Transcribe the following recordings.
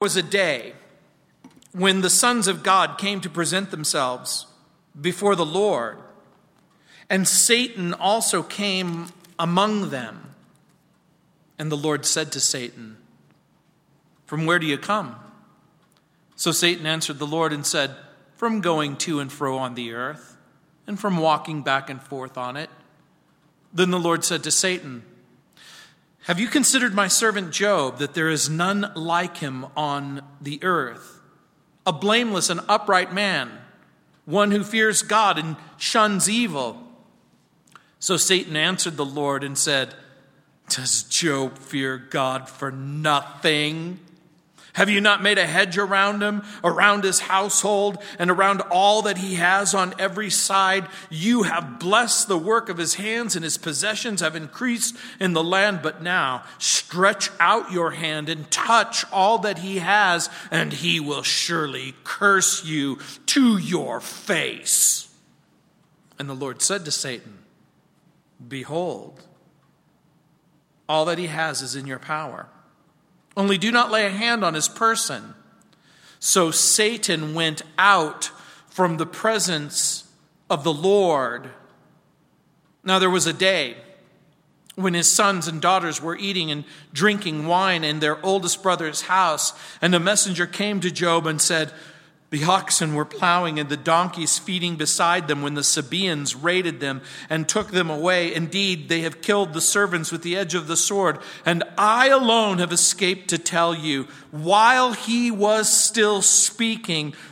was a day when the sons of God came to present themselves before the Lord, and Satan also came among them. And the Lord said to Satan, From where do you come? So Satan answered the Lord and said, From going to and fro on the earth, and from walking back and forth on it. Then the Lord said to Satan, have you considered my servant Job, that there is none like him on the earth? A blameless and upright man, one who fears God and shuns evil. So Satan answered the Lord and said, Does Job fear God for nothing? Have you not made a hedge around him, around his household, and around all that he has on every side? You have blessed the work of his hands, and his possessions have increased in the land. But now stretch out your hand and touch all that he has, and he will surely curse you to your face. And the Lord said to Satan, Behold, all that he has is in your power only do not lay a hand on his person. So Satan went out from the presence of the Lord. Now there was a day when his sons and daughters were eating and drinking wine in their oldest brother's house, and a messenger came to Job and said, the oxen were plowing and the donkeys feeding beside them when the Sabaeans raided them and took them away. Indeed, they have killed the servants with the edge of the sword, and I alone have escaped to tell you. While he was still speaking,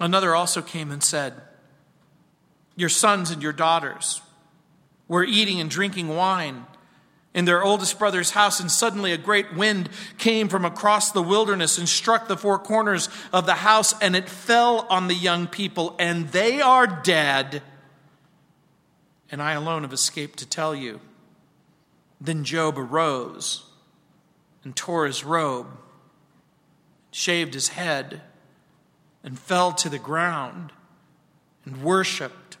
Another also came and said, Your sons and your daughters were eating and drinking wine in their oldest brother's house, and suddenly a great wind came from across the wilderness and struck the four corners of the house, and it fell on the young people, and they are dead. And I alone have escaped to tell you. Then Job arose and tore his robe, shaved his head and fell to the ground and worshiped.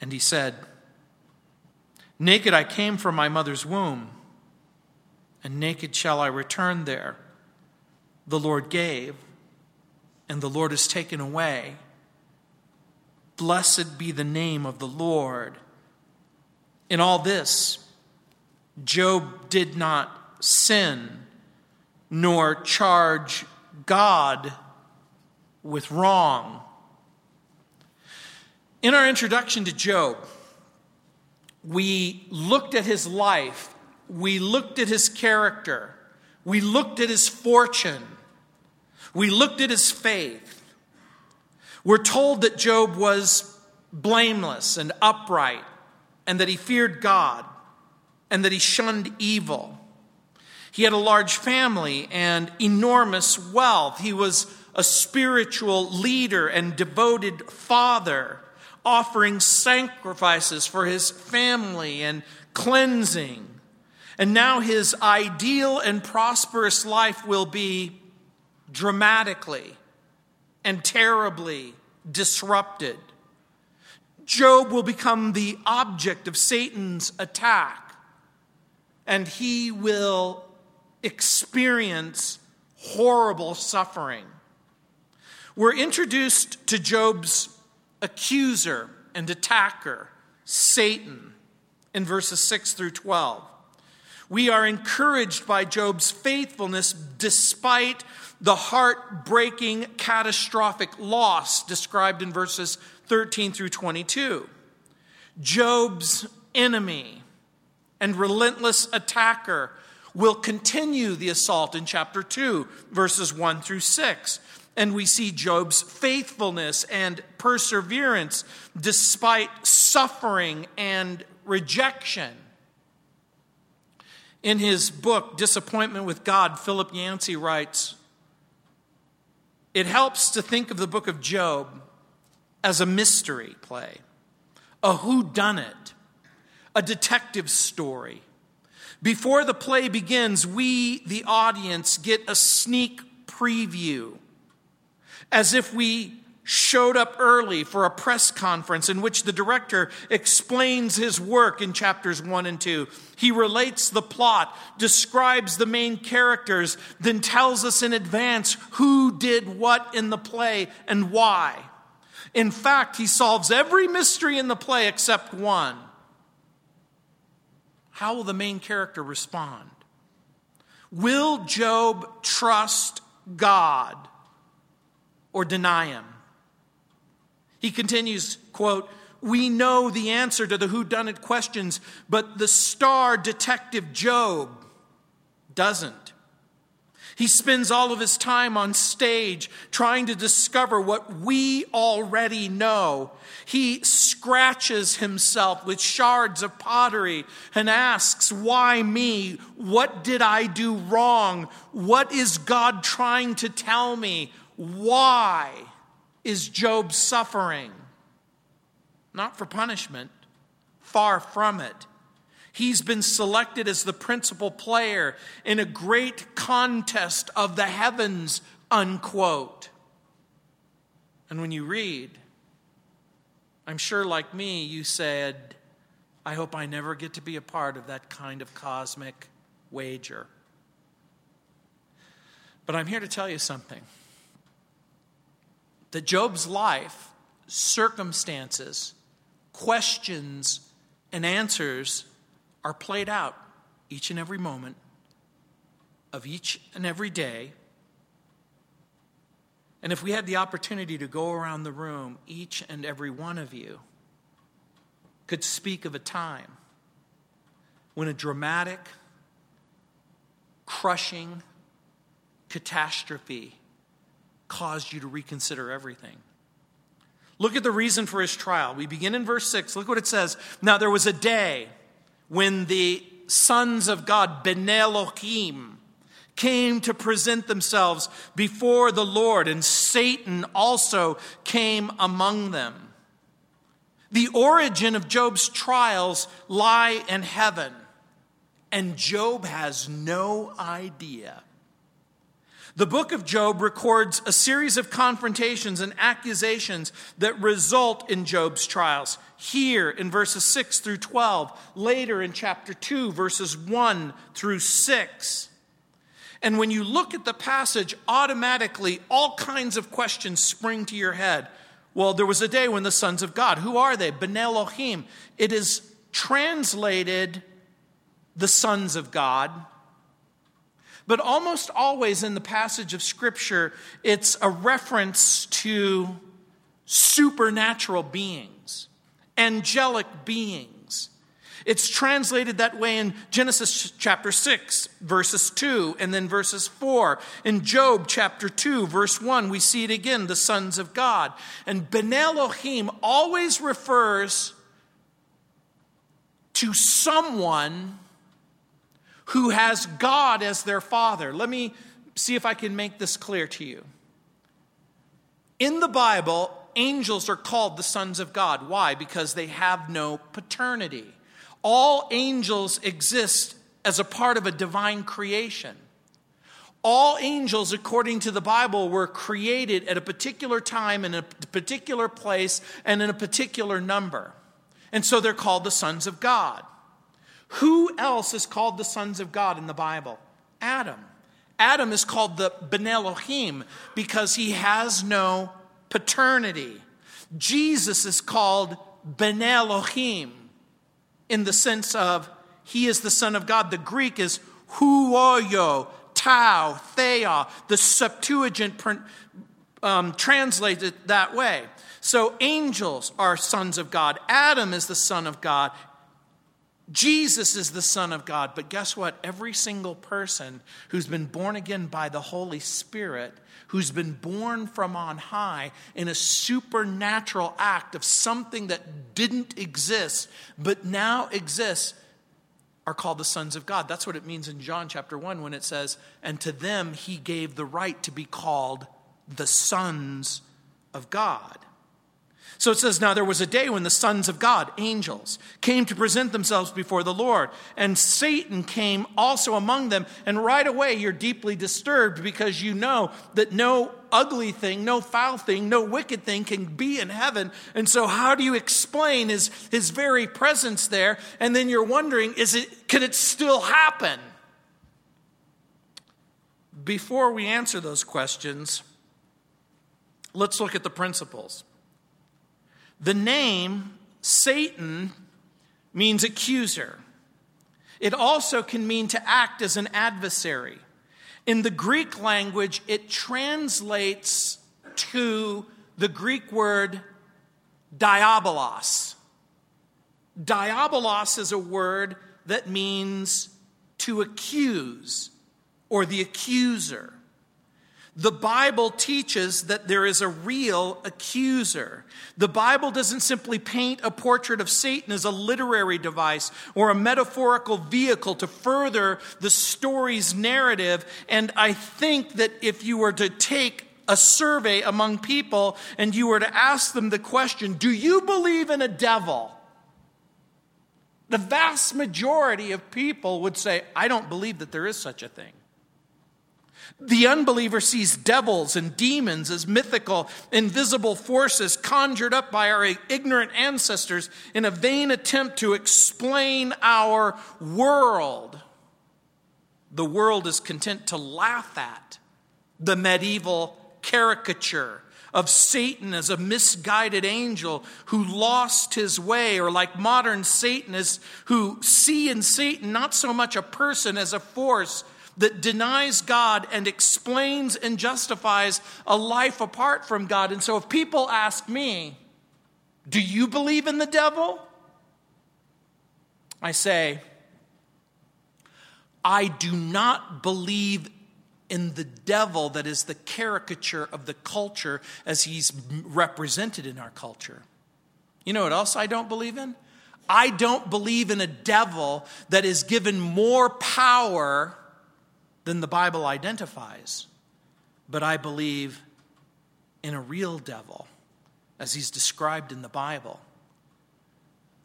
And he said, Naked I came from my mother's womb, and naked shall I return there. The Lord gave, and the Lord has taken away. Blessed be the name of the Lord. In all this, Job did not sin nor charge God with wrong. In our introduction to Job, we looked at his life, we looked at his character, we looked at his fortune, we looked at his faith. We're told that Job was blameless and upright, and that he feared God, and that he shunned evil. He had a large family and enormous wealth. He was a spiritual leader and devoted father, offering sacrifices for his family and cleansing. And now his ideal and prosperous life will be dramatically and terribly disrupted. Job will become the object of Satan's attack, and he will experience horrible suffering. We're introduced to Job's accuser and attacker, Satan, in verses 6 through 12. We are encouraged by Job's faithfulness despite the heartbreaking, catastrophic loss described in verses 13 through 22. Job's enemy and relentless attacker will continue the assault in chapter 2, verses 1 through 6 and we see Job's faithfulness and perseverance despite suffering and rejection. In his book, Disappointment with God, Philip Yancey writes it helps to think of the book of Job as a mystery play, a whodunit, a detective story. Before the play begins, we, the audience, get a sneak preview as if we showed up early for a press conference in which the director explains his work in chapters 1 and 2. He relates the plot, describes the main characters, then tells us in advance who did what in the play and why. In fact, he solves every mystery in the play except one. How will the main character respond? Will Job trust God or deny him? He continues, quote, we know the answer to the whodunit questions, but the star detective Job doesn't. He spends all of his time on stage trying to discover what we already know. He scratches himself with shards of pottery and asks, Why me? What did I do wrong? What is God trying to tell me? Why? is Job suffering? Not for punishment, far from it. He's been selected as the principal player in a great contest of the heavens, unquote. And when you read, I'm sure, like me, you said, I hope I never get to be a part of that kind of cosmic wager. But I'm here to tell you something that Job's life, circumstances, questions, and answers are played out each and every moment of each and every day. And if we had the opportunity to go around the room, each and every one of you could speak of a time when a dramatic, crushing catastrophe caused you to reconsider everything. Look at the reason for his trial. We begin in verse 6. Look what it says. Now, there was a day when the sons of God, Ben Elohim, came to present themselves before the Lord, and Satan also came among them. The origin of Job's trials lie in heaven, and Job has no idea. The book of Job records a series of confrontations and accusations that result in Job's trials. Here in verses 6 through 12, later in chapter 2, verses 1 through 6. And when you look at the passage, automatically all kinds of questions spring to your head. Well, there was a day when the sons of God, who are they? Ben Elohim. It is translated the sons of God but almost always in the passage of Scripture, it's a reference to supernatural beings, angelic beings. It's translated that way in Genesis chapter 6, verses 2, and then verses 4. In Job chapter 2, verse 1, we see it again, the sons of God. And Ben Elohim always refers to someone who has God as their father. Let me see if I can make this clear to you. In the Bible, angels are called the sons of God. Why? Because they have no paternity. All angels exist as a part of a divine creation. All angels, according to the Bible, were created at a particular time, in a particular place, and in a particular number. And so they're called the sons of God. Who else is called the sons of God in the Bible? Adam. Adam is called the Ben Elohim because he has no paternity. Jesus is called Ben Elohim in the sense of he is the Son of God. The Greek is huoyo, tau, thea. The Septuagint um, translates it that way. So angels are sons of God. Adam is the Son of God. Jesus is the Son of God. But guess what? Every single person who's been born again by the Holy Spirit, who's been born from on high in a supernatural act of something that didn't exist but now exists, are called the sons of God. That's what it means in John chapter 1 when it says, And to them he gave the right to be called the sons of God. So it says, Now there was a day when the sons of God, angels, came to present themselves before the Lord, and Satan came also among them. And right away, you're deeply disturbed because you know that no ugly thing, no foul thing, no wicked thing can be in heaven. And so, how do you explain his, his very presence there? And then you're wondering, is it, could it still happen? Before we answer those questions, let's look at the principles. The name Satan means accuser. It also can mean to act as an adversary. In the Greek language, it translates to the Greek word diabolos. Diabolos is a word that means to accuse or the accuser. The Bible teaches that there is a real accuser. The Bible doesn't simply paint a portrait of Satan as a literary device or a metaphorical vehicle to further the story's narrative. And I think that if you were to take a survey among people and you were to ask them the question, Do you believe in a devil? The vast majority of people would say, I don't believe that there is such a thing. The unbeliever sees devils and demons as mythical, invisible forces conjured up by our ignorant ancestors in a vain attempt to explain our world. The world is content to laugh at the medieval caricature of Satan as a misguided angel who lost his way, or like modern Satanists who see in Satan not so much a person as a force that denies God and explains and justifies a life apart from God. And so if people ask me, Do you believe in the devil? I say, I do not believe in the devil that is the caricature of the culture as he's represented in our culture. You know what else I don't believe in? I don't believe in a devil that is given more power than the Bible identifies. But I believe in a real devil, as he's described in the Bible,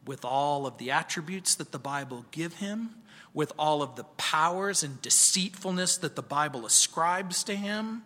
with all of the attributes that the Bible give him, with all of the powers and deceitfulness that the Bible ascribes to him.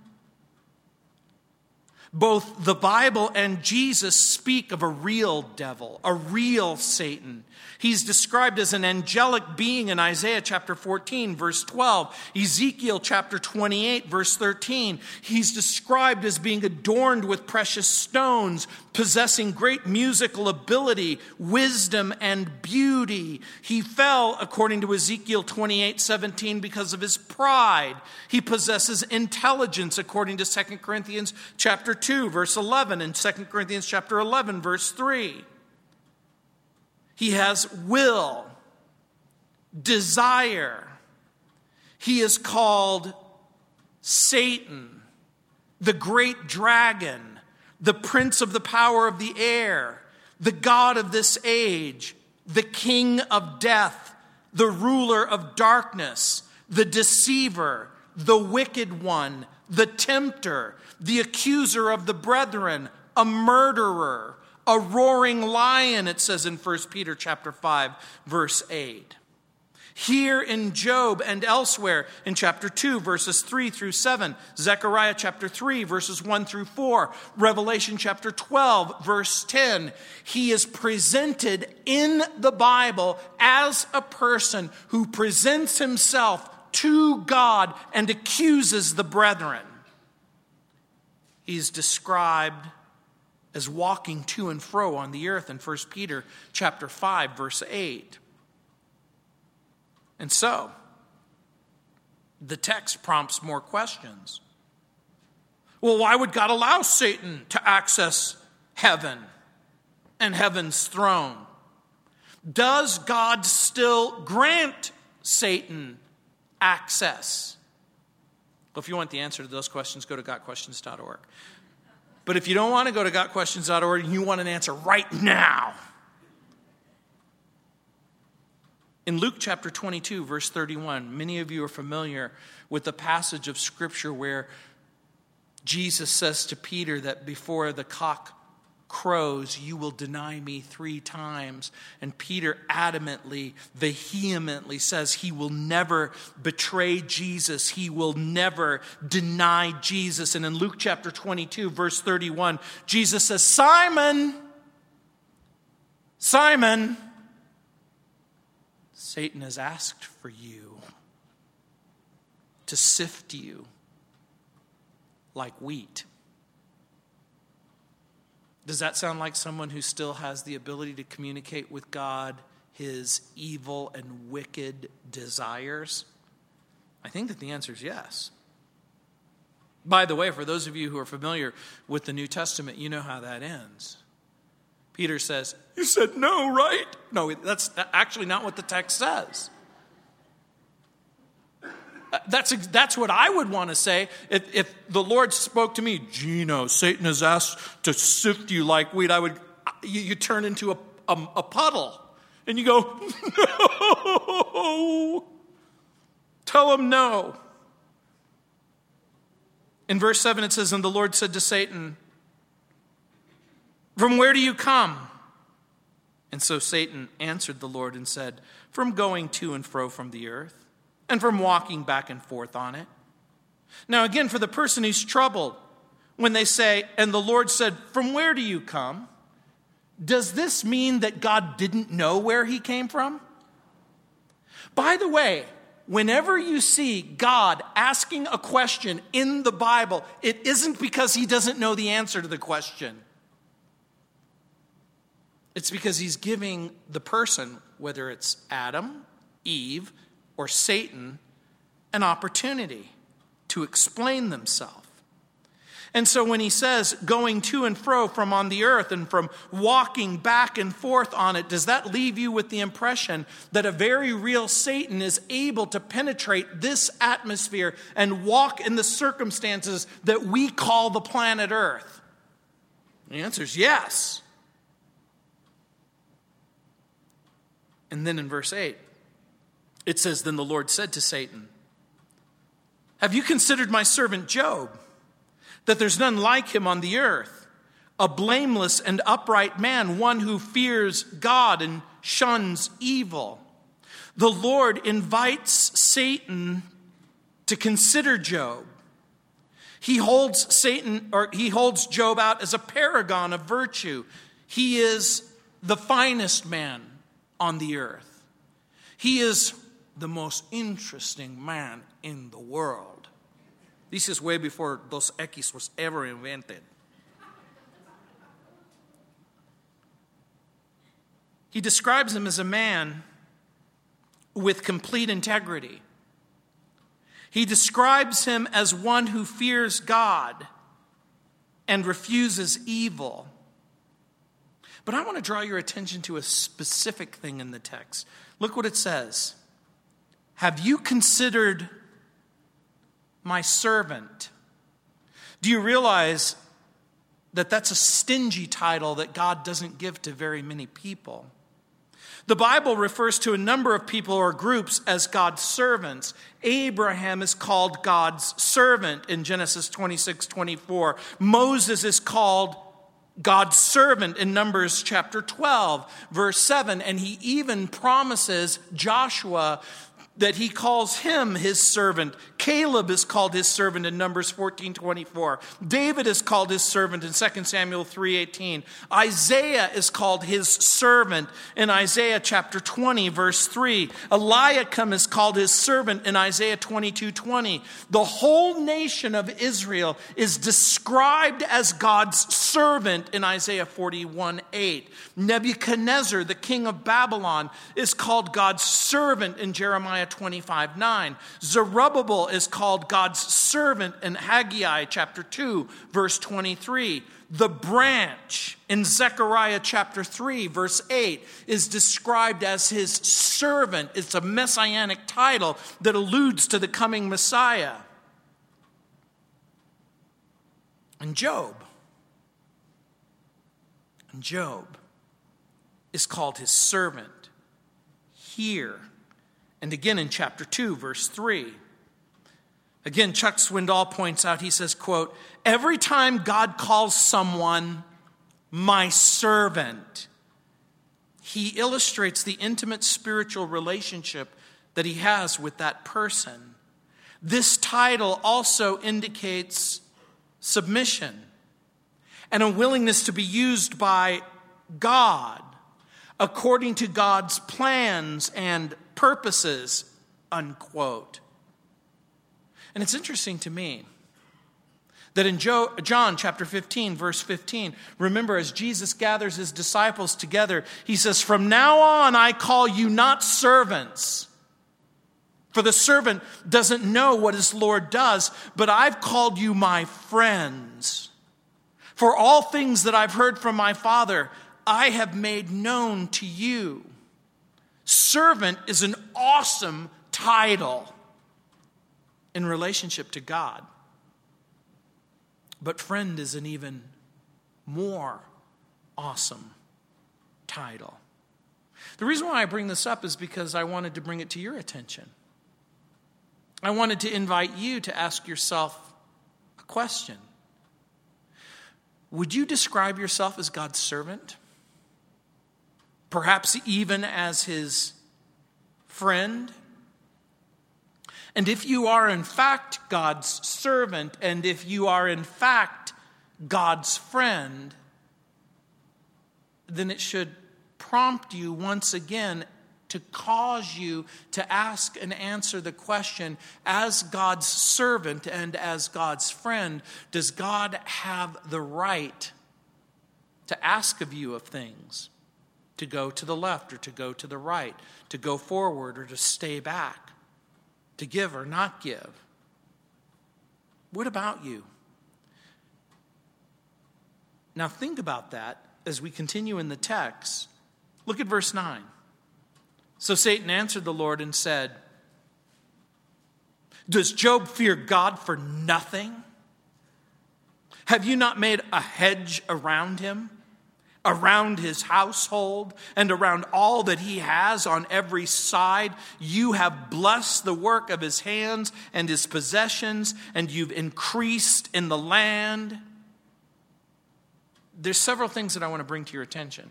Both the Bible and Jesus speak of a real devil, a real Satan. He's described as an angelic being in Isaiah chapter 14, verse 12, Ezekiel chapter 28, verse 13. He's described as being adorned with precious stones, possessing great musical ability, wisdom, and beauty. He fell, according to Ezekiel 28, 17, because of his pride. He possesses intelligence, according to 2 Corinthians chapter 2, verse 11, and 2 Corinthians chapter 11, verse 3. He has will, desire. He is called Satan, the great dragon, the prince of the power of the air, the God of this age, the king of death, the ruler of darkness, the deceiver, the wicked one, the tempter, the accuser of the brethren, a murderer, a roaring lion, it says in 1 Peter chapter 5, verse 8. Here in Job and elsewhere in chapter 2, verses 3 through 7, Zechariah chapter 3, verses 1 through 4, Revelation chapter 12, verse 10, he is presented in the Bible as a person who presents himself to God and accuses the brethren. He's described as walking to and fro on the earth in 1 Peter chapter 5 verse 8. And so, the text prompts more questions. Well, why would God allow Satan to access heaven and heaven's throne? Does God still grant Satan access? Well, if you want the answer to those questions, go to gotquestions.org. But if you don't want to go to gotquestions.org and you want an answer right now, in Luke chapter 22, verse 31, many of you are familiar with the passage of Scripture where Jesus says to Peter that before the cock crows, you will deny me three times. And Peter adamantly, vehemently says he will never betray Jesus. He will never deny Jesus. And in Luke chapter 22, verse 31, Jesus says, Simon, Simon, Satan has asked for you to sift you like wheat. Does that sound like someone who still has the ability to communicate with God his evil and wicked desires? I think that the answer is yes. By the way, for those of you who are familiar with the New Testament, you know how that ends. Peter says, You said no, right? No, that's actually not what the text says. Uh, that's, that's what I would want to say if, if the Lord spoke to me, Gino, Satan has asked to sift you like wheat. I would, uh, you, you turn into a, a, a puddle and you go, no. Tell him no. In verse 7, it says, And the Lord said to Satan, From where do you come? And so Satan answered the Lord and said, From going to and fro from the earth and from walking back and forth on it. Now, again, for the person who's troubled, when they say, and the Lord said, From where do you come? Does this mean that God didn't know where he came from? By the way, whenever you see God asking a question in the Bible, it isn't because he doesn't know the answer to the question. It's because he's giving the person, whether it's Adam, Eve, or Satan an opportunity to explain themselves. And so when he says going to and fro from on the earth and from walking back and forth on it, does that leave you with the impression that a very real Satan is able to penetrate this atmosphere and walk in the circumstances that we call the planet earth? The answer is yes. And then in verse 8, it says, Then the Lord said to Satan, Have you considered my servant Job, that there's none like him on the earth, a blameless and upright man, one who fears God and shuns evil? The Lord invites Satan to consider Job. He holds Satan or he holds Job out as a paragon of virtue. He is the finest man on the earth. He is the most interesting man in the world. This is way before Dos Equis was ever invented. He describes him as a man with complete integrity. He describes him as one who fears God and refuses evil. But I want to draw your attention to a specific thing in the text. Look what it says. Have you considered my servant? Do you realize that that's a stingy title that God doesn't give to very many people? The Bible refers to a number of people or groups as God's servants. Abraham is called God's servant in Genesis 26 24. Moses is called God's servant in Numbers chapter 12, verse 7. And he even promises Joshua that he calls him his servant. Caleb is called his servant in Numbers 14 24. David is called his servant in 2 Samuel 3 18. Isaiah is called his servant in Isaiah chapter 20, verse 3. Eliakim is called his servant in Isaiah 22 20. The whole nation of Israel is described as God's servant in Isaiah 41 8. Nebuchadnezzar, the king of Babylon, is called God's servant in Jeremiah 25 9. Zerubbabel is called God's servant in Haggai chapter 2, verse 23. The branch in Zechariah chapter 3, verse 8, is described as his servant. It's a messianic title that alludes to the coming Messiah. And Job. And Job is called his servant here and again in chapter 2, verse 3. Again, Chuck Swindoll points out, he says, quote, every time God calls someone my servant, he illustrates the intimate spiritual relationship that he has with that person. This title also indicates submission and a willingness to be used by God according to God's plans and purposes, unquote. And it's interesting to me that in John chapter 15, verse 15, remember as Jesus gathers his disciples together, he says, From now on I call you not servants. For the servant doesn't know what his Lord does, but I've called you my friends. For all things that I've heard from my Father, I have made known to you. Servant is an awesome title in relationship to God. But friend is an even more awesome title. The reason why I bring this up is because I wanted to bring it to your attention. I wanted to invite you to ask yourself a question Would you describe yourself as God's servant? Perhaps even as his friend? And if you are in fact God's servant, and if you are in fact God's friend, then it should prompt you once again to cause you to ask and answer the question as God's servant and as God's friend, does God have the right to ask of you of things? To go to the left or to go to the right, to go forward or to stay back? to give or not give. What about you? Now, think about that as we continue in the text. Look at verse 9. So Satan answered the Lord and said, Does Job fear God for nothing? Have you not made a hedge around him? Around his household and around all that he has on every side. You have blessed the work of his hands and his possessions, and you've increased in the land. There's several things that I want to bring to your attention.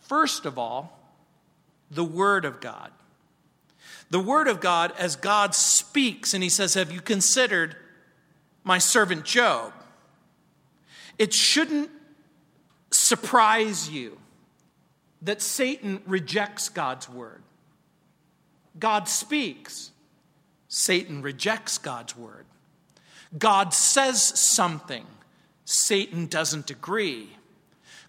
First of all, the Word of God. The Word of God, as God speaks, and He says, Have you considered my servant Job? It shouldn't surprise you that Satan rejects God's word. God speaks, Satan rejects God's word. God says something, Satan doesn't agree.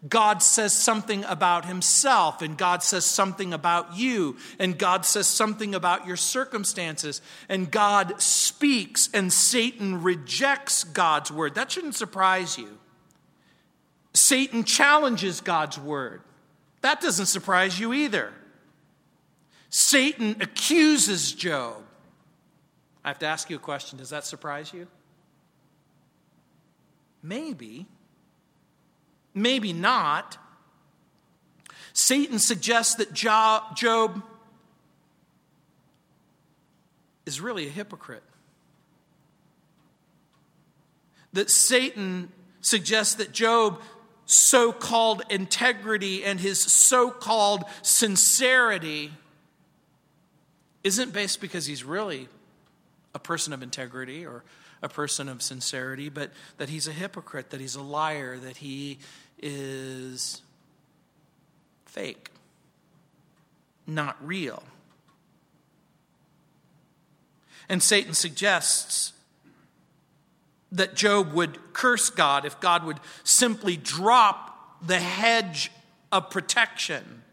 God says something about himself, and God says something about you, and God says something about your circumstances, and God speaks, and Satan rejects God's word. That shouldn't surprise you. Satan challenges God's word. That doesn't surprise you either. Satan accuses Job. I have to ask you a question. Does that surprise you? Maybe. Maybe not. Satan suggests that Job is really a hypocrite. That Satan suggests that Job so called integrity and his so called sincerity isn't based because he's really a person of integrity or a person of sincerity, but that he's a hypocrite, that he's a liar, that he is fake, not real. And Satan suggests that Job would curse God if God would simply drop the hedge of protection.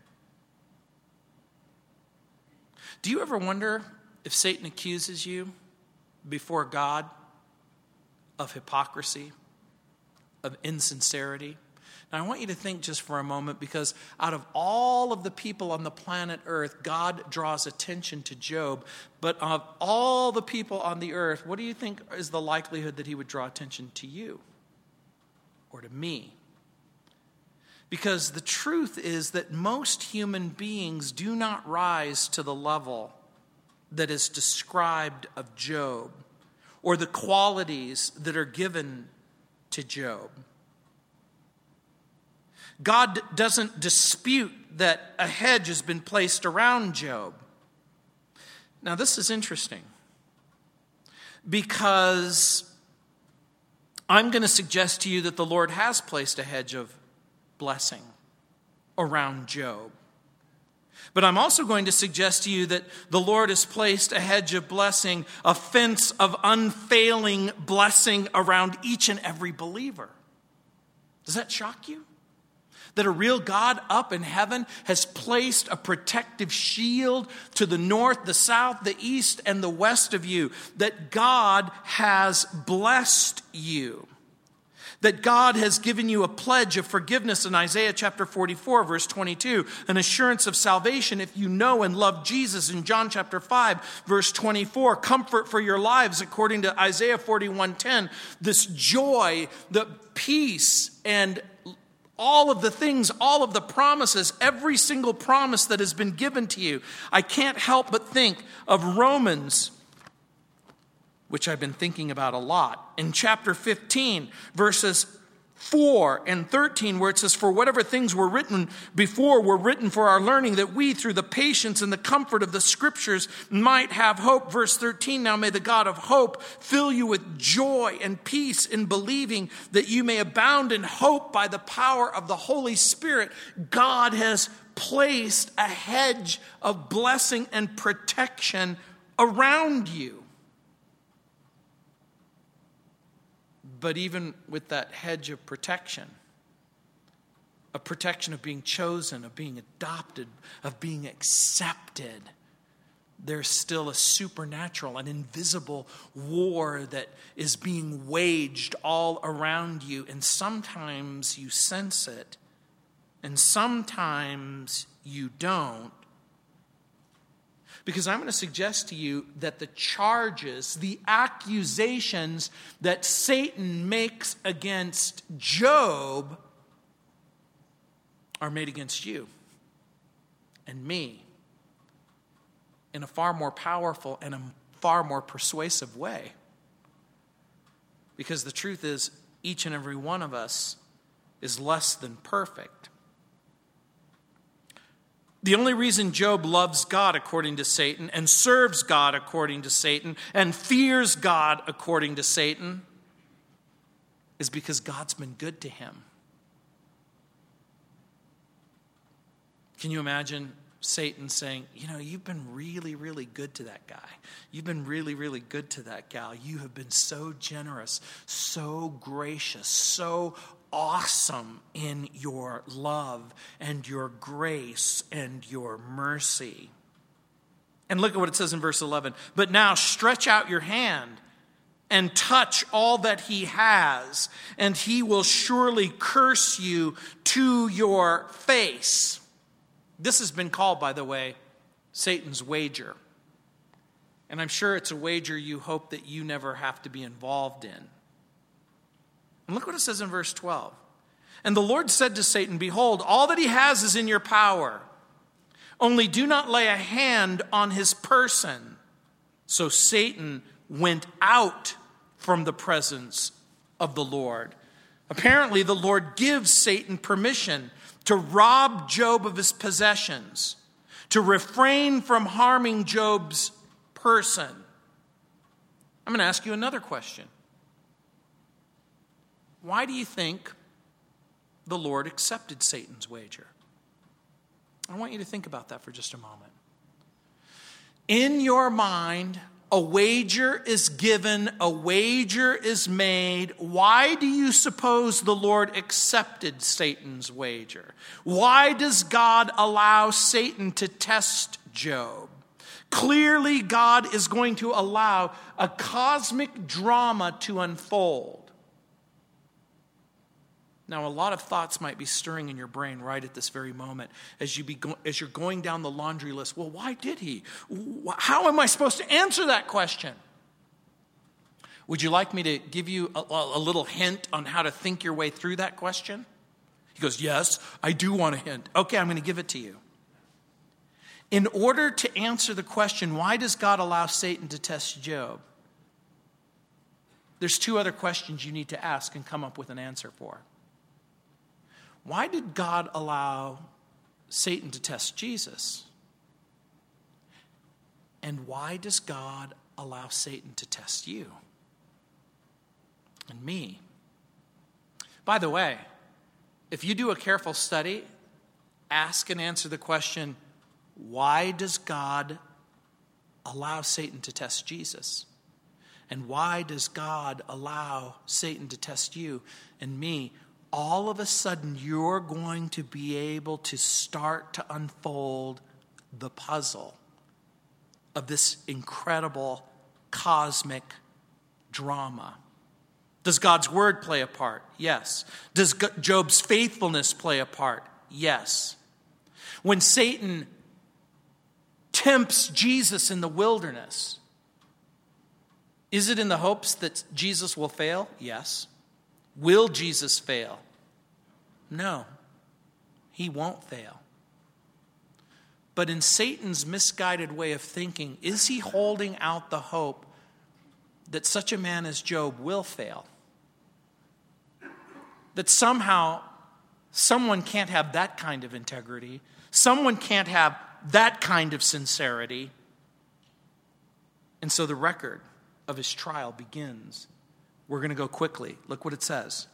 Do you ever wonder if Satan accuses you before God of hypocrisy, of insincerity? Now, I want you to think just for a moment because out of all of the people on the planet Earth, God draws attention to Job. But of all the people on the earth, what do you think is the likelihood that he would draw attention to you or to me? Because the truth is that most human beings do not rise to the level that is described of Job. or the qualities that are given to Job. God doesn't dispute that a hedge has been placed around Job. Now, this is interesting because I'm going to suggest to you that the Lord has placed a hedge of blessing around Job. But I'm also going to suggest to you that the Lord has placed a hedge of blessing, a fence of unfailing blessing around each and every believer. Does that shock you? That a real God up in heaven has placed a protective shield to the north, the south, the east, and the west of you. That God has blessed you that God has given you a pledge of forgiveness in Isaiah chapter 44, verse 22, an assurance of salvation if you know and love Jesus in John chapter 5, verse 24, comfort for your lives according to Isaiah 41:10, this joy, the peace and all of the things, all of the promises, every single promise that has been given to you. I can't help but think of Romans which I've been thinking about a lot. In chapter 15, verses 4 and 13, where it says, For whatever things were written before were written for our learning, that we, through the patience and the comfort of the scriptures, might have hope. Verse 13, Now may the God of hope fill you with joy and peace in believing, that you may abound in hope by the power of the Holy Spirit. God has placed a hedge of blessing and protection around you. But even with that hedge of protection, a protection of being chosen, of being adopted, of being accepted, there's still a supernatural, an invisible war that is being waged all around you. And sometimes you sense it, and sometimes you don't. Because I'm going to suggest to you that the charges, the accusations that Satan makes against Job are made against you and me in a far more powerful and a far more persuasive way. Because the truth is, each and every one of us is less than perfect. The only reason Job loves God according to Satan and serves God according to Satan and fears God according to Satan is because God's been good to him. Can you imagine Satan saying, You know, you've been really, really good to that guy. You've been really, really good to that gal. You have been so generous, so gracious, so awesome in your love and your grace and your mercy. And look at what it says in verse 11. But now stretch out your hand and touch all that he has, and he will surely curse you to your face. This has been called, by the way, Satan's wager. And I'm sure it's a wager you hope that you never have to be involved in. And look what it says in verse 12. And the Lord said to Satan, Behold, all that he has is in your power. Only do not lay a hand on his person. So Satan went out from the presence of the Lord. Apparently, the Lord gives Satan permission to rob Job of his possessions, to refrain from harming Job's person. I'm going to ask you another question. Why do you think the Lord accepted Satan's wager? I want you to think about that for just a moment. In your mind, a wager is given, a wager is made. Why do you suppose the Lord accepted Satan's wager? Why does God allow Satan to test Job? Clearly, God is going to allow a cosmic drama to unfold. Now, a lot of thoughts might be stirring in your brain right at this very moment as, you be go- as you're going down the laundry list. Well, why did he? How am I supposed to answer that question? Would you like me to give you a, a little hint on how to think your way through that question? He goes, Yes, I do want a hint. Okay, I'm going to give it to you. In order to answer the question, why does God allow Satan to test Job? there's two other questions you need to ask and come up with an answer for. Why did God allow Satan to test Jesus? And why does God allow Satan to test you and me? By the way, if you do a careful study, ask and answer the question why does God allow Satan to test Jesus? And why does God allow Satan to test you and me? All of a sudden, you're going to be able to start to unfold the puzzle of this incredible cosmic drama. Does God's word play a part? Yes. Does Job's faithfulness play a part? Yes. When Satan tempts Jesus in the wilderness, is it in the hopes that Jesus will fail? Yes. Will Jesus fail? No, he won't fail. But in Satan's misguided way of thinking, is he holding out the hope that such a man as Job will fail? That somehow someone can't have that kind of integrity, someone can't have that kind of sincerity. And so the record of his trial begins. We're going to go quickly. Look what it says.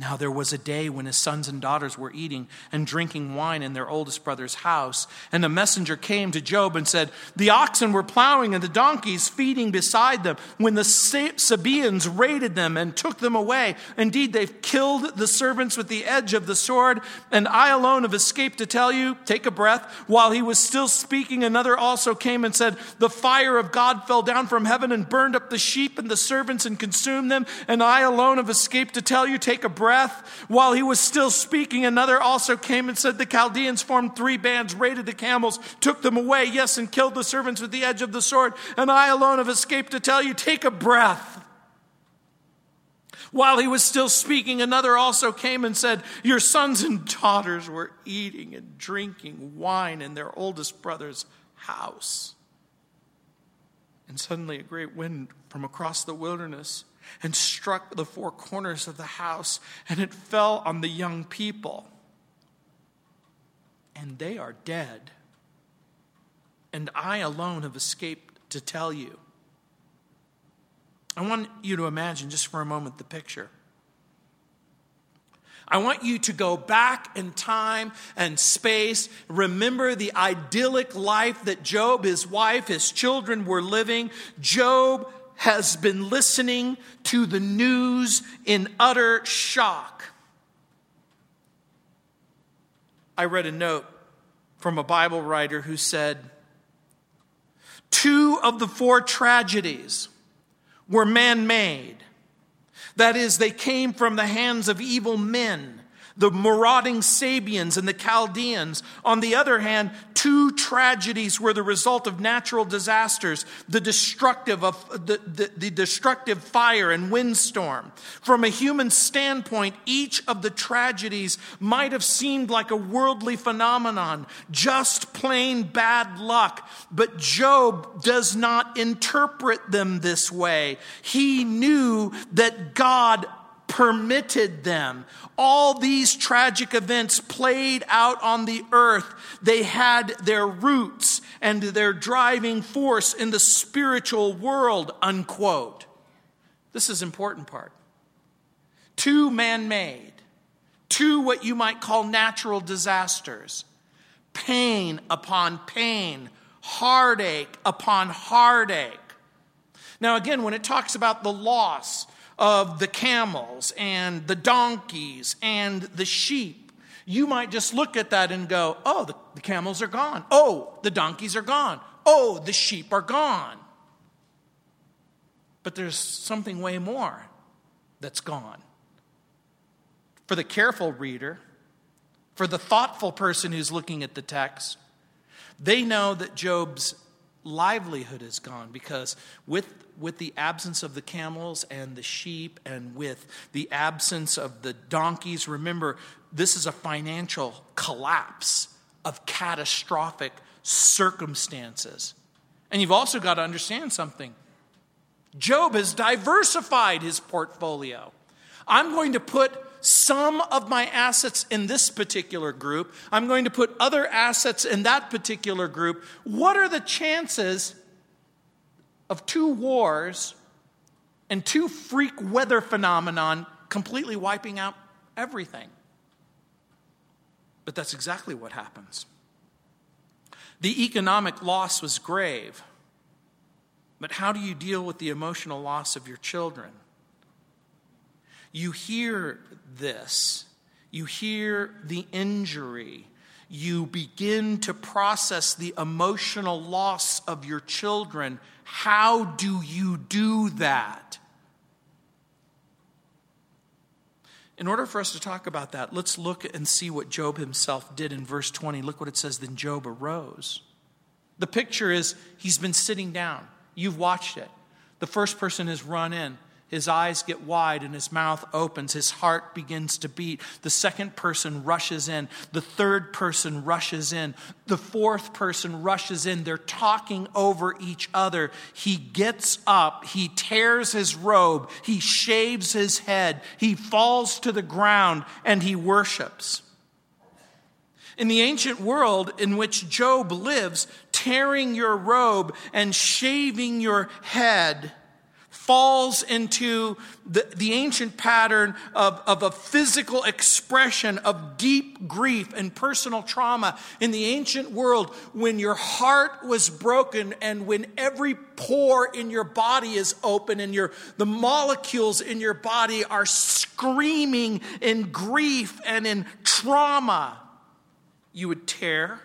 Now there was a day when his sons and daughters were eating and drinking wine in their oldest brother's house. And a messenger came to Job and said, The oxen were plowing and the donkeys feeding beside them when the Sabaeans raided them and took them away. Indeed, they've killed the servants with the edge of the sword. And I alone have escaped to tell you, take a breath. While he was still speaking, another also came and said, The fire of God fell down from heaven and burned up the sheep and the servants and consumed them. And I alone have escaped to tell you, take a breath breath. While he was still speaking, another also came and said, The Chaldeans formed three bands, raided the camels, took them away, yes, and killed the servants with the edge of the sword. And I alone have escaped to tell you, take a breath. While he was still speaking, another also came and said, Your sons and daughters were eating and drinking wine in their oldest brother's house. And suddenly a great wind from across the wilderness and struck the four corners of the house, and it fell on the young people. And they are dead. And I alone have escaped to tell you. I want you to imagine just for a moment the picture. I want you to go back in time and space. Remember the idyllic life that Job, his wife, his children were living. Job has been listening to the news in utter shock. I read a note from a Bible writer who said, Two of the four tragedies were man made. That is, they came from the hands of evil men the marauding Sabaeans and the Chaldeans. On the other hand, two tragedies were the result of natural disasters, the destructive of the, the, the destructive fire and windstorm. From a human standpoint, each of the tragedies might have seemed like a worldly phenomenon, just plain bad luck. But Job does not interpret them this way. He knew that God permitted them. All these tragic events played out on the earth. They had their roots and their driving force in the spiritual world, unquote. This is important part. Two man made, two what you might call natural disasters, pain upon pain, heartache upon heartache. Now, again, when it talks about the loss, of the camels and the donkeys and the sheep, you might just look at that and go, oh, the, the camels are gone. Oh, the donkeys are gone. Oh, the sheep are gone. But there's something way more that's gone. For the careful reader, for the thoughtful person who's looking at the text, they know that Job's livelihood is gone because with with the absence of the camels and the sheep and with the absence of the donkeys remember this is a financial collapse of catastrophic circumstances and you've also got to understand something Job has diversified his portfolio. I'm going to put some of my assets in this particular group. I'm going to put other assets in that particular group. What are the chances of two wars and two freak weather phenomenon completely wiping out everything? But that's exactly what happens. The economic loss was grave. But how do you deal with the emotional loss of your children? You hear this, you hear the injury, you begin to process the emotional loss of your children. How do you do that? In order for us to talk about that, let's look and see what Job himself did in verse 20. Look what it says Then Job arose. The picture is he's been sitting down. You've watched it. The first person has run in. His eyes get wide and his mouth opens. His heart begins to beat. The second person rushes in. The third person rushes in. The fourth person rushes in. They're talking over each other. He gets up. He tears his robe. He shaves his head. He falls to the ground and he worships. In the ancient world in which Job lives, tearing your robe and shaving your head falls into the, the ancient pattern of, of a physical expression of deep grief and personal trauma. In the ancient world, when your heart was broken and when every pore in your body is open and your, the molecules in your body are screaming in grief and in trauma, you would tear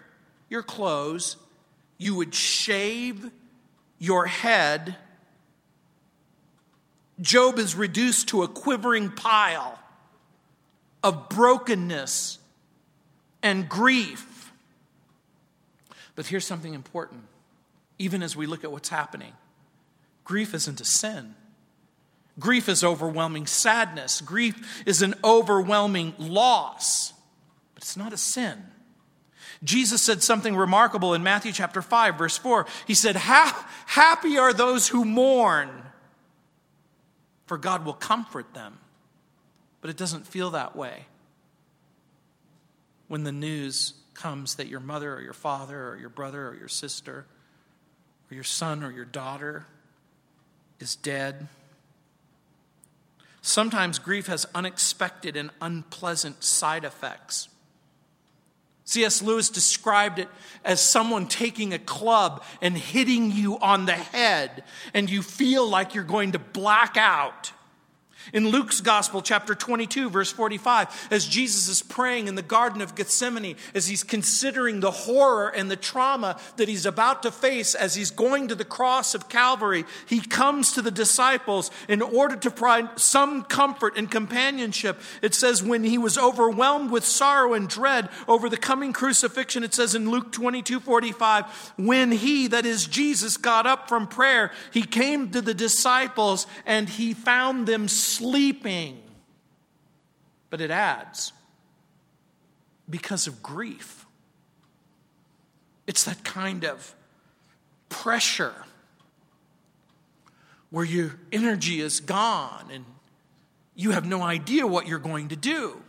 your clothes, you would shave your head Job is reduced to a quivering pile of brokenness and grief. But here's something important, even as we look at what's happening grief isn't a sin. Grief is overwhelming sadness. Grief is an overwhelming loss, but it's not a sin. Jesus said something remarkable in Matthew chapter 5, verse 4. He said, Happy are those who mourn for God will comfort them. But it doesn't feel that way when the news comes that your mother or your father or your brother or your sister or your son or your daughter is dead. Sometimes grief has unexpected and unpleasant side effects. C.S. Lewis described it as someone taking a club and hitting you on the head, and you feel like you're going to black out. In Luke's Gospel, chapter 22, verse 45, as Jesus is praying in the Garden of Gethsemane, as he's considering the horror and the trauma that he's about to face as he's going to the cross of Calvary, he comes to the disciples in order to provide some comfort and companionship. It says, when he was overwhelmed with sorrow and dread over the coming crucifixion, it says in Luke 22, 45, when he, that is Jesus, got up from prayer, he came to the disciples and he found them sleeping. But it adds, because of grief. It's that kind of pressure where your energy is gone and you have no idea what you're going to do.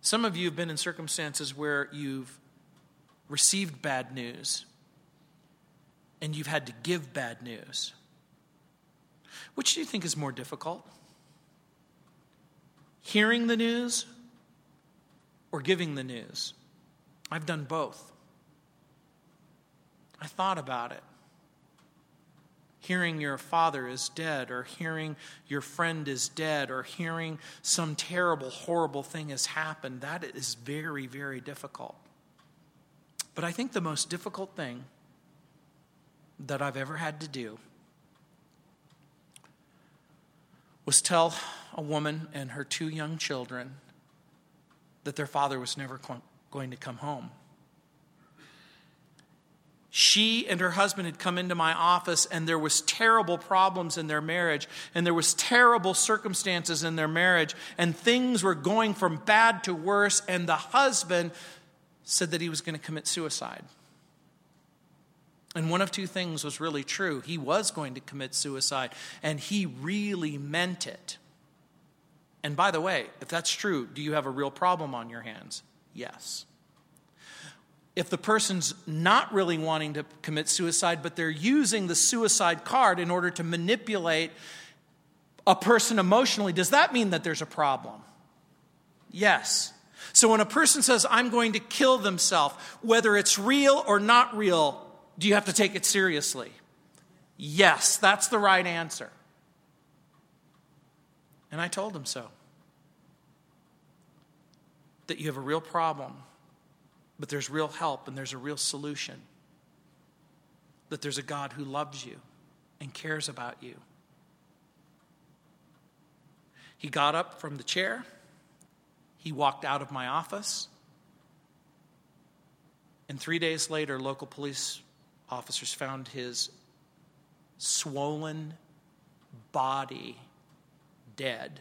Some of you have been in circumstances where you've received bad news and you've had to give bad news. Which do you think is more difficult? Hearing the news or giving the news? I've done both. I thought about it. Hearing your father is dead, or hearing your friend is dead, or hearing some terrible, horrible thing has happened, that is very, very difficult. But I think the most difficult thing that I've ever had to do was tell a woman and her two young children that their father was never going to come home. She and her husband had come into my office and there was terrible problems in their marriage and there was terrible circumstances in their marriage and things were going from bad to worse and the husband said that he was going to commit suicide. And one of two things was really true. He was going to commit suicide, and he really meant it. And by the way, if that's true, do you have a real problem on your hands? Yes. If the person's not really wanting to commit suicide, but they're using the suicide card in order to manipulate a person emotionally, does that mean that there's a problem? Yes. So when a person says, I'm going to kill themselves, whether it's real or not real, do you have to take it seriously? Yes, that's the right answer. And I told him so. That you have a real problem, but there's real help and there's a real solution. That there's a God who loves you and cares about you. He got up from the chair. He walked out of my office. And three days later, local police officers found his swollen body dead.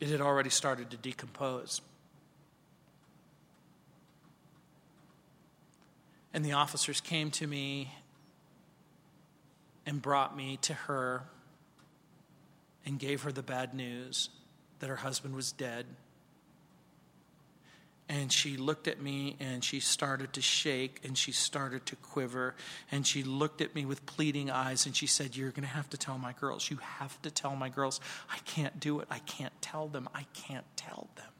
It had already started to decompose. And the officers came to me and brought me to her and gave her the bad news that her husband was dead and she looked at me and she started to shake and she started to quiver. And she looked at me with pleading eyes and she said, You're going to have to tell my girls. You have to tell my girls. I can't do it. I can't tell them. I can't tell them.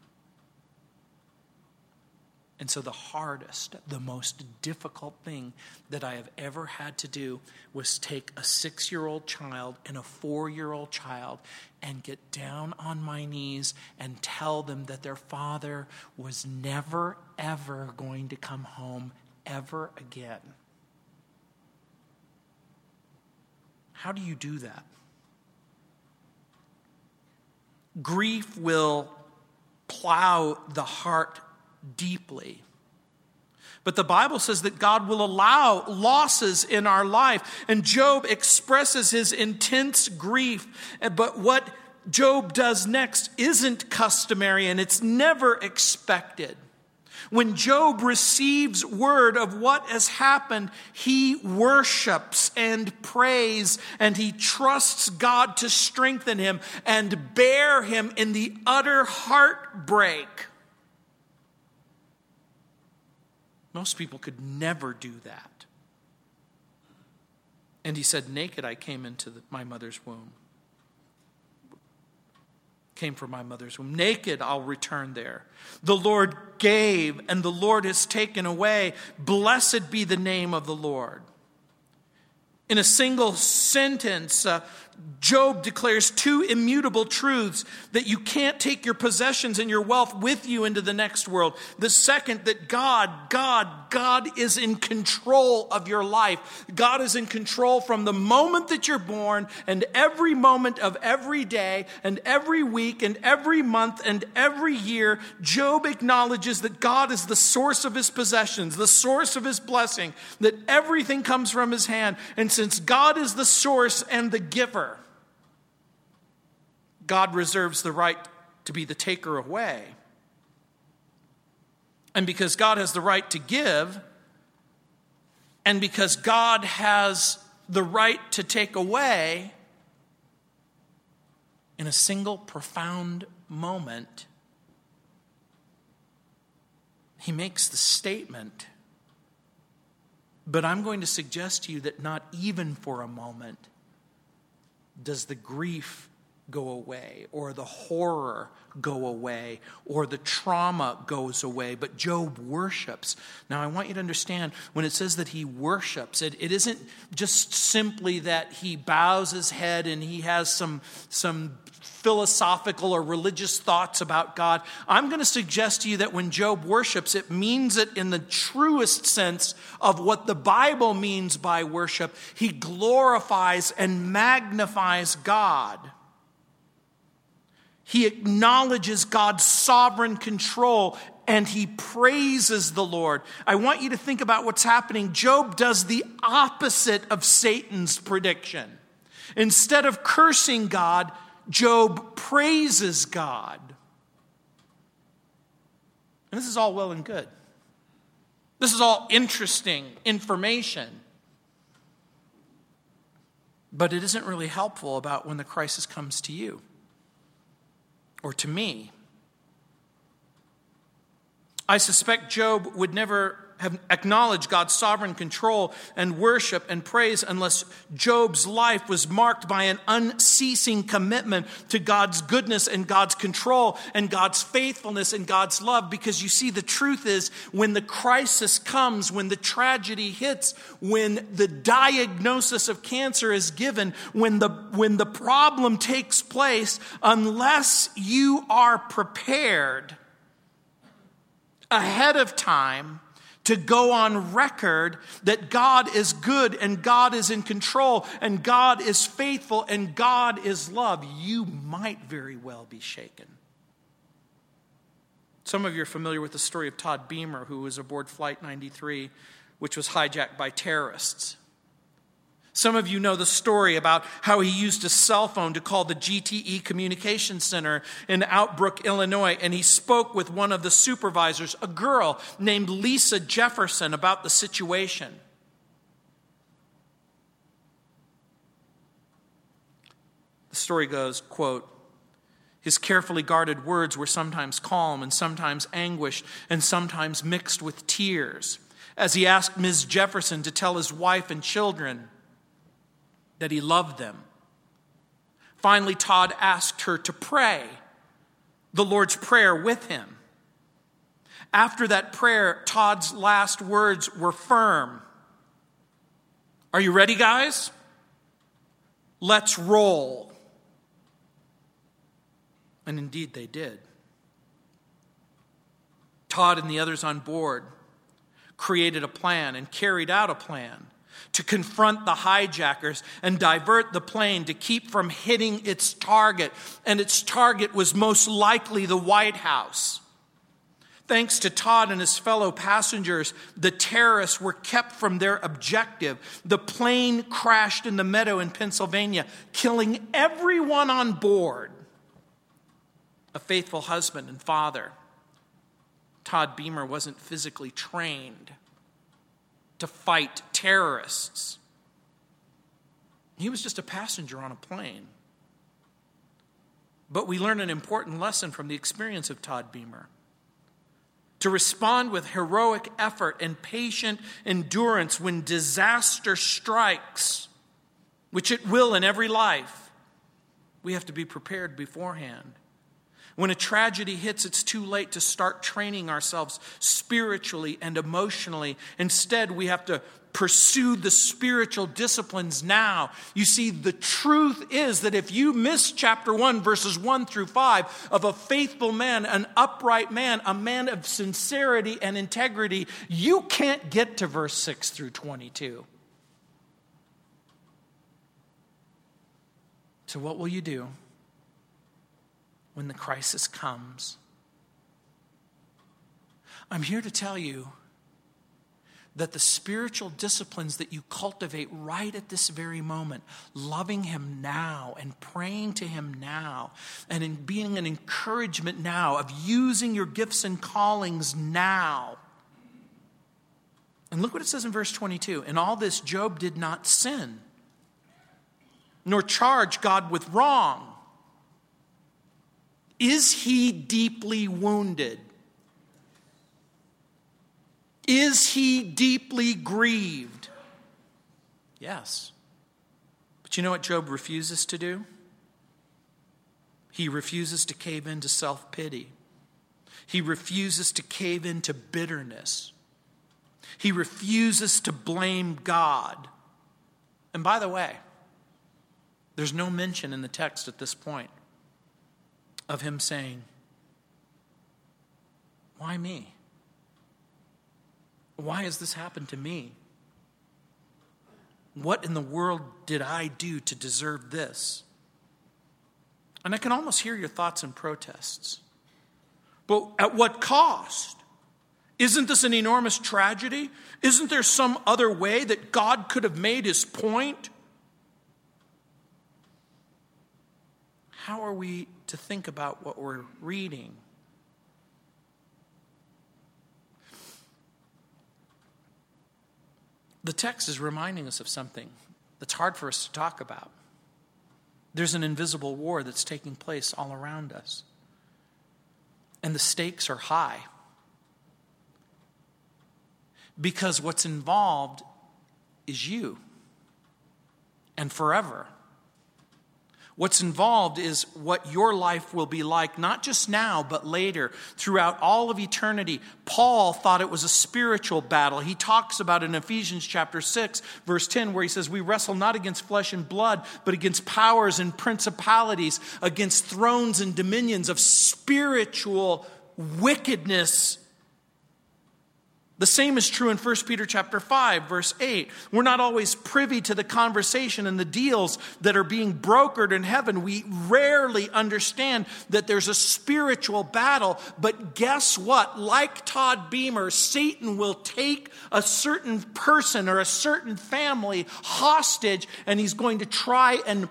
And so, the hardest, the most difficult thing that I have ever had to do was take a six year old child and a four year old child and get down on my knees and tell them that their father was never, ever going to come home ever again. How do you do that? Grief will plow the heart deeply. But the Bible says that God will allow losses in our life. And Job expresses his intense grief. Eh, but what Job does next isn't customary and it's never expected. When Job receives word of what has happened, he worships and prays and he trusts God to strengthen him and bear him in the utter heartbreak Most people could never do that. And he said, Naked I came into the, my mother's womb. Came from my mother's womb. Naked I'll return there. The Lord gave, and the Lord has taken away. Blessed be the name of the Lord. In a single sentence, uh, Job declares two immutable truths that you can't take your possessions and your wealth with you into the next world. The second, that God, God, God is in control of your life. God is in control from the moment that you're born and every moment of every day and every week and every month and every year. Job acknowledges that God is the source of his possessions, the source of his blessing, that everything comes from his hand. And since God is the source and the giver, God reserves the right to be the taker away. And because God has the right to give, and because God has the right to take away, in a single profound moment, he makes the statement. But I'm going to suggest to you that not even for a moment does the grief go away, or the horror go away, or the trauma goes away, but Job worships. Now, I want you to understand when it says that he worships, it, it isn't just simply that he bows his head and he has some, some philosophical or religious thoughts about God. I'm going to suggest to you that when Job worships, it means it in the truest sense of what the Bible means by worship. He glorifies and magnifies God. He acknowledges God's sovereign control and he praises the Lord. I want you to think about what's happening. Job does the opposite of Satan's prediction. Instead of cursing God, Job praises God. And this is all well and good. This is all interesting information. But it isn't really helpful about when the crisis comes to you or to me. I suspect Job would never have acknowledged God's sovereign control and worship and praise unless Job's life was marked by an unceasing commitment to God's goodness and God's control and God's faithfulness and God's love. Because you see, the truth is, when the crisis comes, when the tragedy hits, when the diagnosis of cancer is given, when the, when the problem takes place, unless you are prepared ahead of time, to go on record that God is good and God is in control and God is faithful and God is love, you might very well be shaken. Some of you are familiar with the story of Todd Beamer, who was aboard Flight 93, which was hijacked by terrorists. Some of you know the story about how he used a cell phone to call the GTE Communication Center in Oakbrook, Illinois, and he spoke with one of the supervisors, a girl named Lisa Jefferson, about the situation. The story goes, quote, his carefully guarded words were sometimes calm and sometimes anguished and sometimes mixed with tears as he asked Ms. Jefferson to tell his wife and children that he loved them. Finally, Todd asked her to pray the Lord's Prayer with him. After that prayer, Todd's last words were firm. Are you ready, guys? Let's roll. And indeed, they did. Todd and the others on board created a plan and carried out a plan to confront the hijackers and divert the plane to keep from hitting its target. And its target was most likely the White House. Thanks to Todd and his fellow passengers, the terrorists were kept from their objective. The plane crashed in the meadow in Pennsylvania, killing everyone on board. A faithful husband and father. Todd Beamer wasn't physically trained to fight terrorists. He was just a passenger on a plane. But we learn an important lesson from the experience of Todd Beamer. To respond with heroic effort and patient endurance when disaster strikes, which it will in every life, we have to be prepared beforehand. When a tragedy hits, it's too late to start training ourselves spiritually and emotionally. Instead, we have to pursue the spiritual disciplines now. You see, the truth is that if you miss chapter 1, verses 1 through 5, of a faithful man, an upright man, a man of sincerity and integrity, you can't get to verse 6 through 22. So, what will you do? When the crisis comes. I'm here to tell you that the spiritual disciplines that you cultivate right at this very moment, loving Him now and praying to Him now, and in being an encouragement now, of using your gifts and callings now. And look what it says in verse 22 In all this, Job did not sin, nor charge God with wrong. Is he deeply wounded? Is he deeply grieved? Yes. But you know what Job refuses to do? He refuses to cave into self pity. He refuses to cave into bitterness. He refuses to blame God. And by the way, there's no mention in the text at this point of him saying, Why me? Why has this happened to me? What in the world did I do to deserve this? And I can almost hear your thoughts and protests. But at what cost? Isn't this an enormous tragedy? Isn't there some other way that God could have made his point? How are we to think about what we're reading. the text is reminding us of something that's hard for us to talk about. There's an invisible war that's taking place all around us, and the stakes are high. Because what's involved is you and forever. What's involved is what your life will be like, not just now, but later, throughout all of eternity. Paul thought it was a spiritual battle. He talks about in Ephesians chapter 6, verse 10, where he says, We wrestle not against flesh and blood, but against powers and principalities, against thrones and dominions of spiritual wickedness the same is true in 1 Peter chapter 5 verse 8. We're not always privy to the conversation and the deals that are being brokered in heaven. We rarely understand that there's a spiritual battle, but guess what? Like Todd Beamer, Satan will take a certain person or a certain family hostage and he's going to try and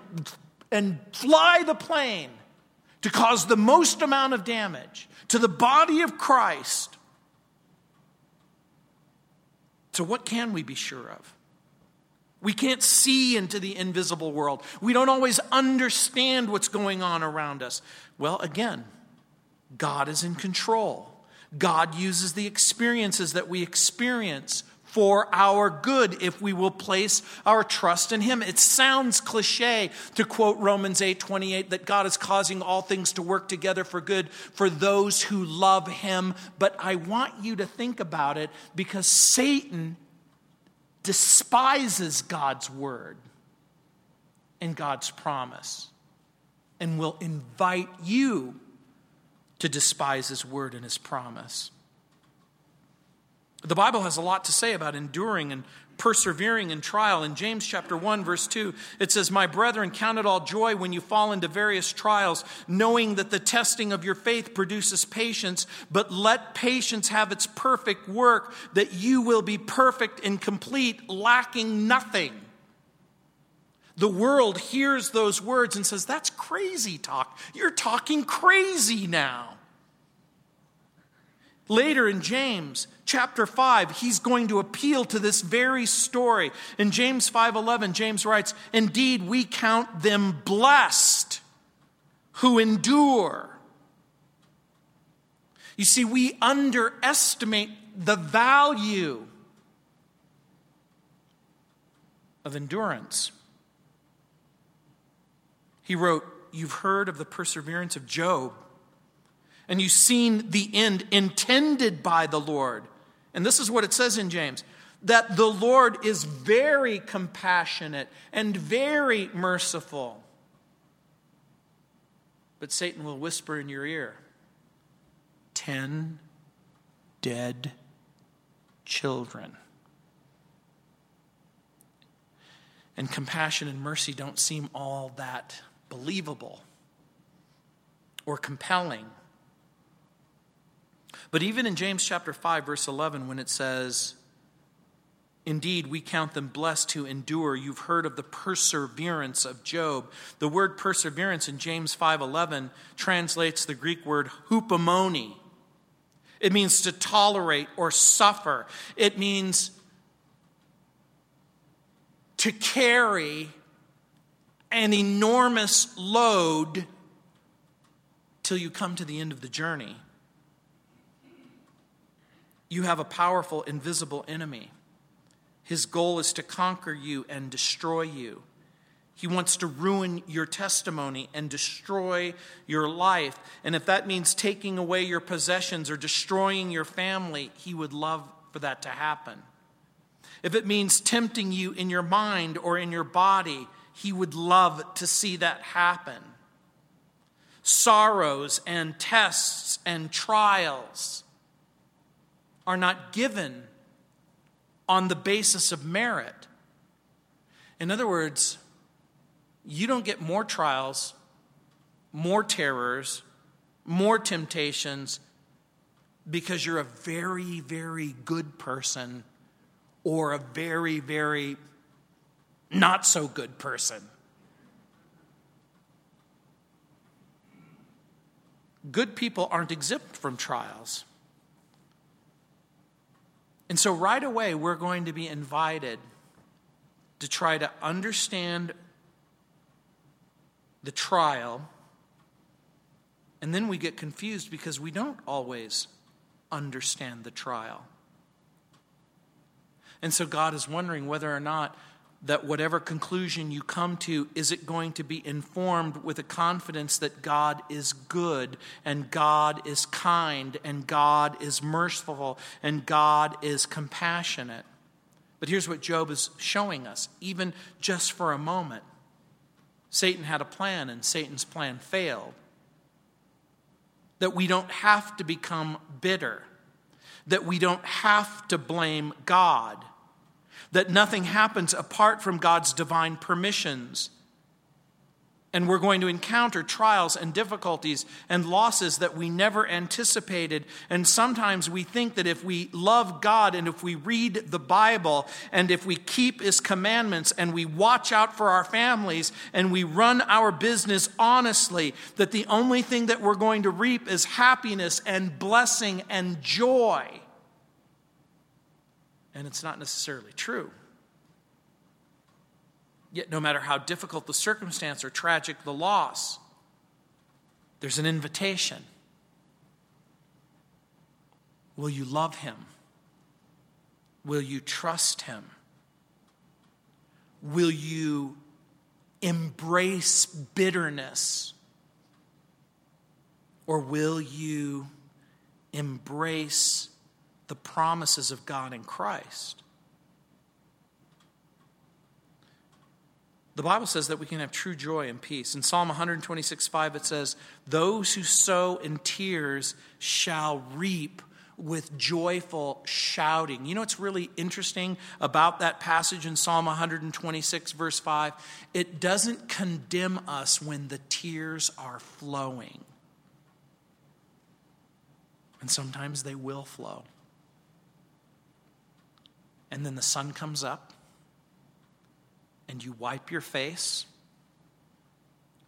and fly the plane to cause the most amount of damage to the body of Christ so, what can we be sure of? We can't see into the invisible world. We don't always understand what's going on around us. Well, again, God is in control. God uses the experiences that we experience for our good if we will place our trust in him. It sounds cliche to quote Romans 8:28 that God is causing all things to work together for good for those who love him, but I want you to think about it because Satan despises God's word and God's promise and will invite you to despise his word and his promise. The Bible has a lot to say about enduring and persevering in trial. In James chapter 1 verse 2, it says, "My brethren, count it all joy when you fall into various trials, knowing that the testing of your faith produces patience, but let patience have its perfect work, that you will be perfect and complete, lacking nothing." The world hears those words and says, "That's crazy talk. You're talking crazy now." Later in James chapter 5, he's going to appeal to this very story. In James 5:11, James writes, "Indeed, we count them blessed who endure." You see, we underestimate the value of endurance. He wrote, You've heard of the perseverance of Job and you've seen the end intended by the Lord. And this is what it says in James that the Lord is very compassionate and very merciful. But Satan will whisper in your ear ten dead children. And compassion and mercy don't seem all that believable or compelling. But even in James chapter 5 verse 11 when it says Indeed, we count them blessed who endure. You've heard of the perseverance of Job. The word perseverance in James 5:11 translates the Greek word hupomone. It means to tolerate or suffer. It means to carry an enormous load till you come to the end of the journey. You have a powerful, invisible enemy. His goal is to conquer you and destroy you. He wants to ruin your testimony and destroy your life. And if that means taking away your possessions or destroying your family, he would love for that to happen. If it means tempting you in your mind or in your body, he would love to see that happen. Sorrows and tests and trials are not given on the basis of merit. In other words, you don't get more trials, more terrors, more temptations because you're a very, very good person or a very, very not so good person. Good people aren't exempt from trials. And so, right away, we're going to be invited to try to understand the trial. And then we get confused because we don't always understand the trial. And so, God is wondering whether or not that whatever conclusion you come to, is it going to be informed with a confidence that God is good and God is kind and God is merciful and God is compassionate? But here's what Job is showing us, even just for a moment. Satan had a plan and Satan's plan failed. That we don't have to become bitter, that we don't have to blame God that nothing happens apart from God's divine permissions. And we're going to encounter trials and difficulties and losses that we never anticipated. And sometimes we think that if we love God and if we read the Bible and if we keep His commandments and we watch out for our families and we run our business honestly, that the only thing that we're going to reap is happiness and blessing and joy and it's not necessarily true. Yet, no matter how difficult the circumstance or tragic the loss, there's an invitation. Will you love him? Will you trust him? Will you embrace bitterness? Or will you embrace the promises of God in Christ. The Bible says that we can have true joy and peace. In Psalm 126 5, it says, Those who sow in tears shall reap with joyful shouting. You know what's really interesting about that passage in Psalm 126, verse 5? It doesn't condemn us when the tears are flowing. And sometimes they will flow and then the sun comes up, and you wipe your face,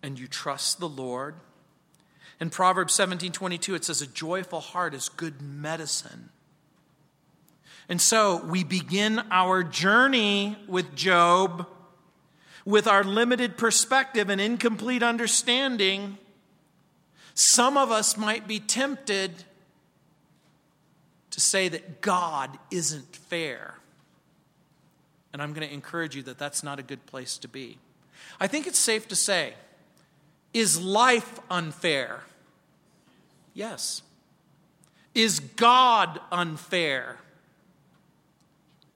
and you trust the Lord. In Proverbs 17 22, it says, A joyful heart is good medicine. And so we begin our journey with Job with our limited perspective and incomplete understanding. Some of us might be tempted to say that God isn't fair. And I'm going to encourage you that that's not a good place to be. I think it's safe to say is life unfair? Yes. Is God unfair?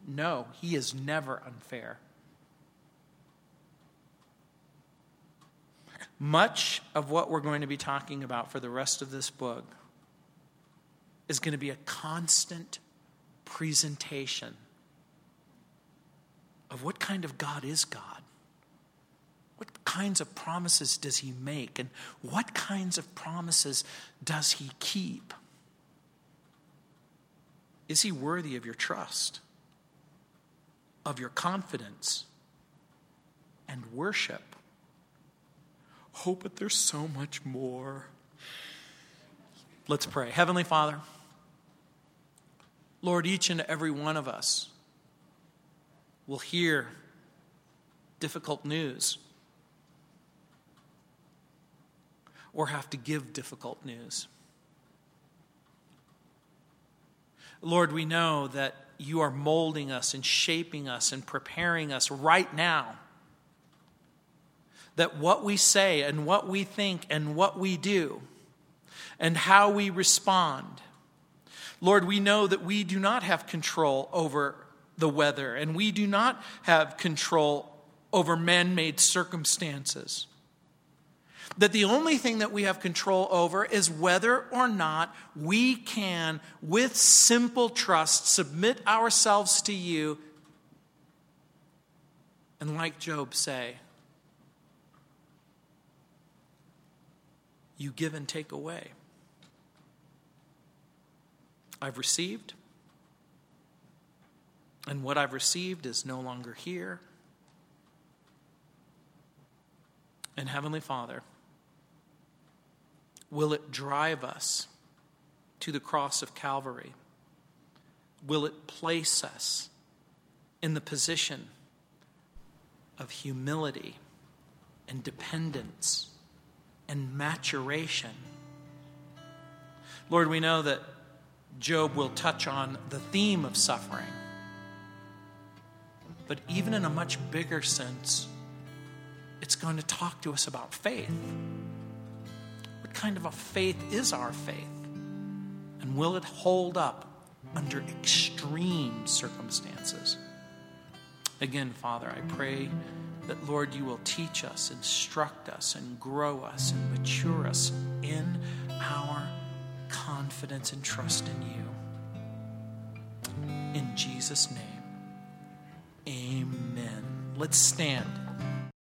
No, he is never unfair. Much of what we're going to be talking about for the rest of this book is going to be a constant presentation of what kind of God is God. What kinds of promises does he make? And what kinds of promises does he keep? Is he worthy of your trust, of your confidence, and worship? Oh, but there's so much more. Let's pray. Heavenly Father, Lord, each and every one of us will hear difficult news or have to give difficult news. Lord, we know that you are molding us and shaping us and preparing us right now. That what we say and what we think and what we do and how we respond, Lord, we know that we do not have control over the weather, and we do not have control over man made circumstances. That the only thing that we have control over is whether or not we can, with simple trust, submit ourselves to you and, like Job, say, You give and take away. I've received, and what I've received is no longer here. And Heavenly Father, will it drive us to the cross of Calvary? will it place us in the position of humility and dependence and maturation. Lord, we know that Job will touch on the theme of suffering. But even in a much bigger sense, it's going to talk to us about faith. What kind of a faith is our faith? And will it hold up under extreme circumstances? Again, Father, I pray that, Lord, you will teach us, instruct us, and grow us and mature us in our confidence and trust in you. In Jesus' name, amen. Let's stand.